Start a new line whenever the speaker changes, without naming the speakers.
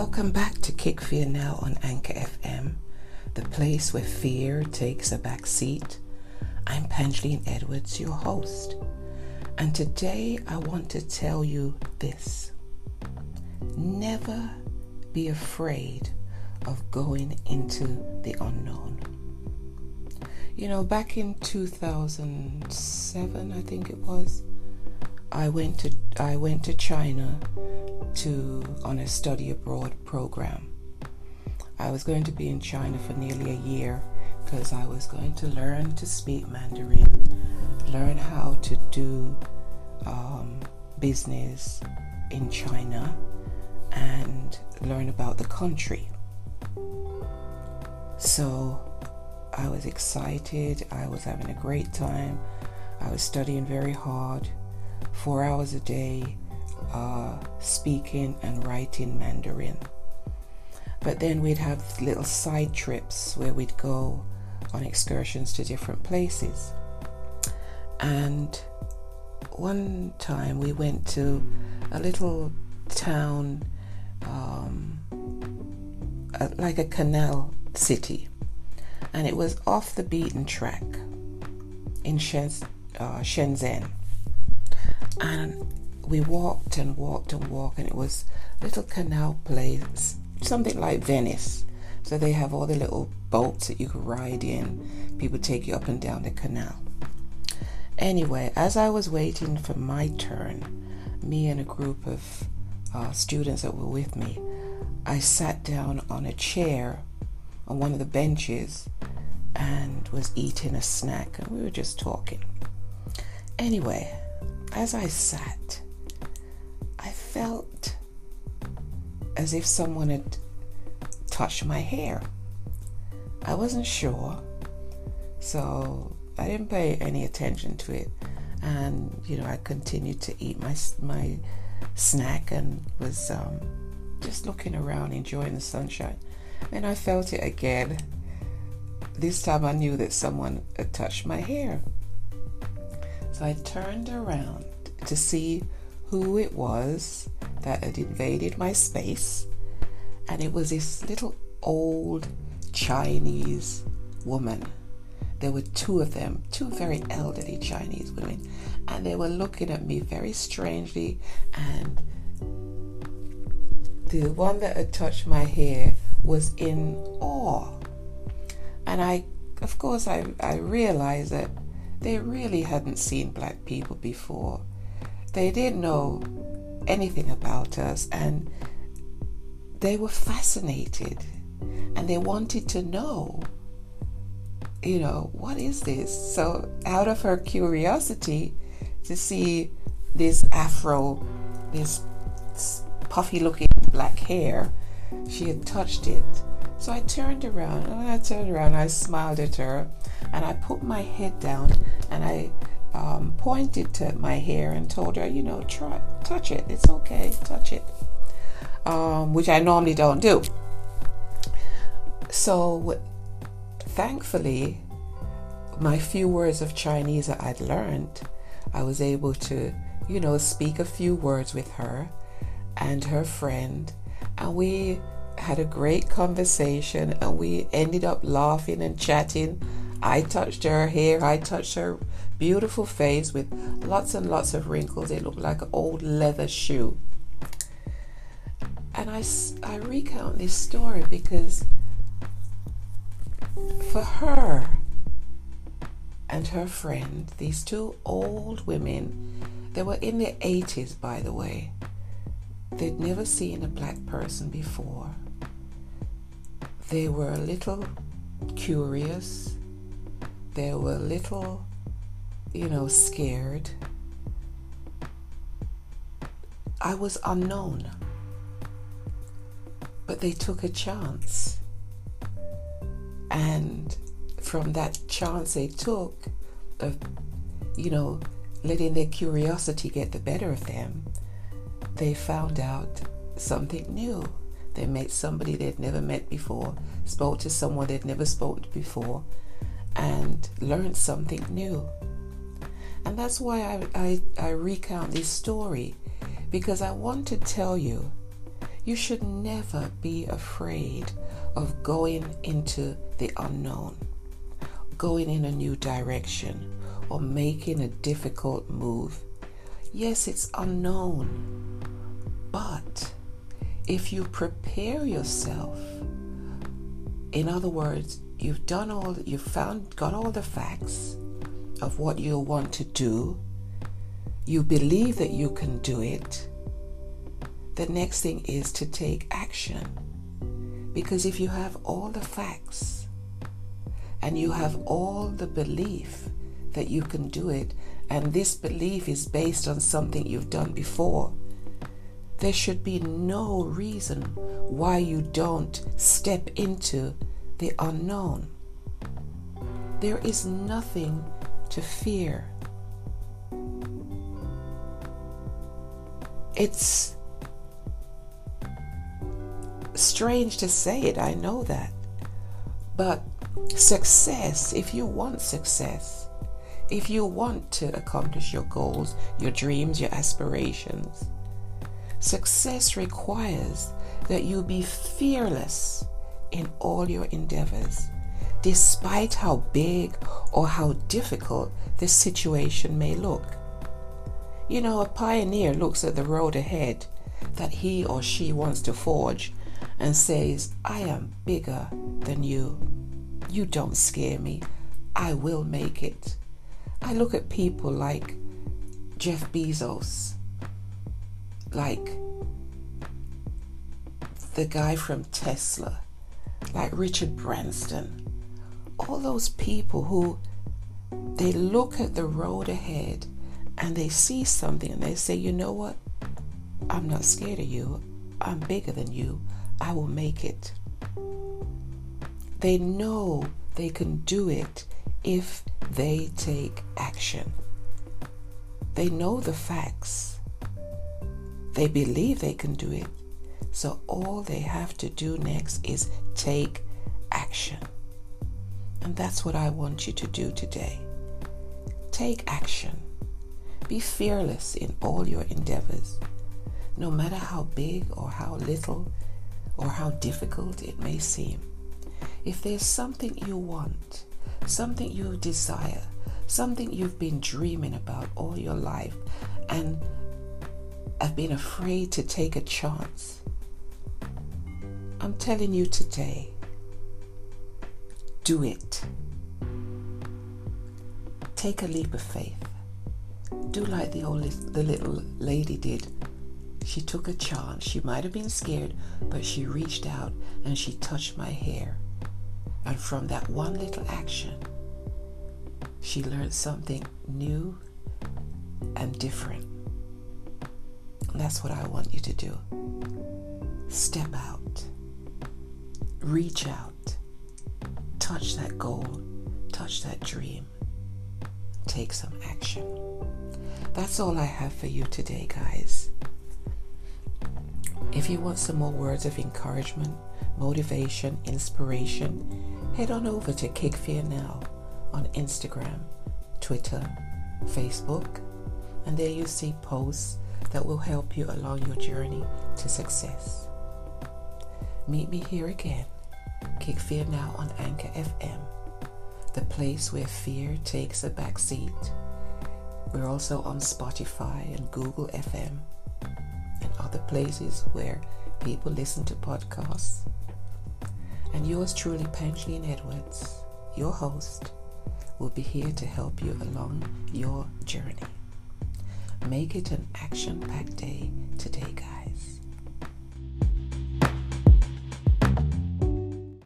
Welcome back to Kick Fear Now on Anchor FM, the place where fear takes a back seat. I'm Pangeline Edwards, your host, and today I want to tell you this. Never be afraid of going into the unknown. You know, back in 2007, I think it was, I went to I went to China to on a study abroad program. I was going to be in China for nearly a year because I was going to learn to speak Mandarin, learn how to do um, business in China, and learn about the country. So I was excited. I was having a great time. I was studying very hard four hours a day uh, speaking and writing Mandarin. But then we'd have little side trips where we'd go on excursions to different places. And one time we went to a little town, um, like a canal city, and it was off the beaten track in uh, Shenzhen. And we walked and walked and walked, and it was a little canal place, something like Venice. So they have all the little boats that you could ride in. People take you up and down the canal. Anyway, as I was waiting for my turn, me and a group of uh, students that were with me, I sat down on a chair on one of the benches and was eating a snack, and we were just talking. Anyway, as I sat, I felt as if someone had touched my hair. I wasn't sure, so I didn't pay any attention to it. And you know, I continued to eat my my snack and was um, just looking around, enjoying the sunshine. And I felt it again. This time I knew that someone had touched my hair. So I turned around to see who it was that had invaded my space. And it was this little old Chinese woman. There were two of them, two very elderly Chinese women, and they were looking at me very strangely. And the one that had touched my hair was in awe. And I, of course, I, I realized that they really hadn't seen black people before. They didn't know anything about us and they were fascinated and they wanted to know, you know, what is this? So, out of her curiosity to see this afro, this puffy looking black hair, she had touched it. So I turned around and I turned around, I smiled at her and I put my head down and I um, pointed to my hair and told her, you know, try touch it. It's okay, touch it, um, which I normally don't do. So, thankfully, my few words of Chinese that I'd learned, I was able to, you know, speak a few words with her and her friend, and we had a great conversation and we ended up laughing and chatting I touched her hair, I touched her beautiful face with lots and lots of wrinkles. It looked like an old leather shoe. And I, I recount this story because for her and her friend, these two old women, they were in their 80s, by the way. They'd never seen a black person before. They were a little curious they were a little, you know, scared. I was unknown. But they took a chance. And from that chance they took of, you know, letting their curiosity get the better of them, they found out something new. They met somebody they'd never met before, spoke to someone they'd never spoken to before, and learn something new. And that's why I, I, I recount this story because I want to tell you You should never be afraid of going into the unknown, going in a new direction, or making a difficult move. Yes, it's unknown, but if you prepare yourself, in other words, you've done all, you've found, got all the facts of what you want to do, you believe that you can do it, the next thing is to take action. Because if you have all the facts and you have all the belief that you can do it, and this belief is based on something you've done before, there should be no reason why you don't step into the unknown. There is nothing to fear. It's strange to say it, I know that. But success, if you want success, if you want to accomplish your goals, your dreams, your aspirations, success requires that you be fearless in all your endeavors, despite how big or how difficult the situation may look. You know, a pioneer looks at the road ahead that he or she wants to forge and says, I am bigger than you. You don't scare me. I will make it. I look at people like Jeff Bezos, like the guy from Tesla, like Richard Branson, all those people who they look at the road ahead and they see something and they say, you know what? I'm not scared of you. I'm bigger than you. I will make it. They know they can do it if they take action. They know the facts. They believe they can do it. So all they have to do next is take action. And that's what I want you to do today. Take action. Be fearless in all your endeavors, no matter how big or how little or how difficult it may seem. If there's something you want, something you desire, something you've been dreaming about all your life and have been afraid to take a chance, I'm telling you today, do it. Take a leap of faith. Do like the old the little lady did she took a chance. She might have been scared, but she reached out and she touched my hair. And from that one little action, she learned something new and different. And that's what I want you to do. Step out, reach out, touch that goal, touch that dream, take some action. That's all I have for you today, guys. If you want some more words of encouragement, motivation, inspiration, head on over to Kick Fear Now on Instagram, Twitter, Facebook, and there you see posts that will help you along your journey to success. Meet me here again, Kick Fear Now on Anchor FM, the place where fear takes a back seat. We're also on Spotify and Google FM and other places where people listen to podcasts. And yours truly, Pangeline Edwards, your host, will be here to help you along your journey. Make it an action packed day today,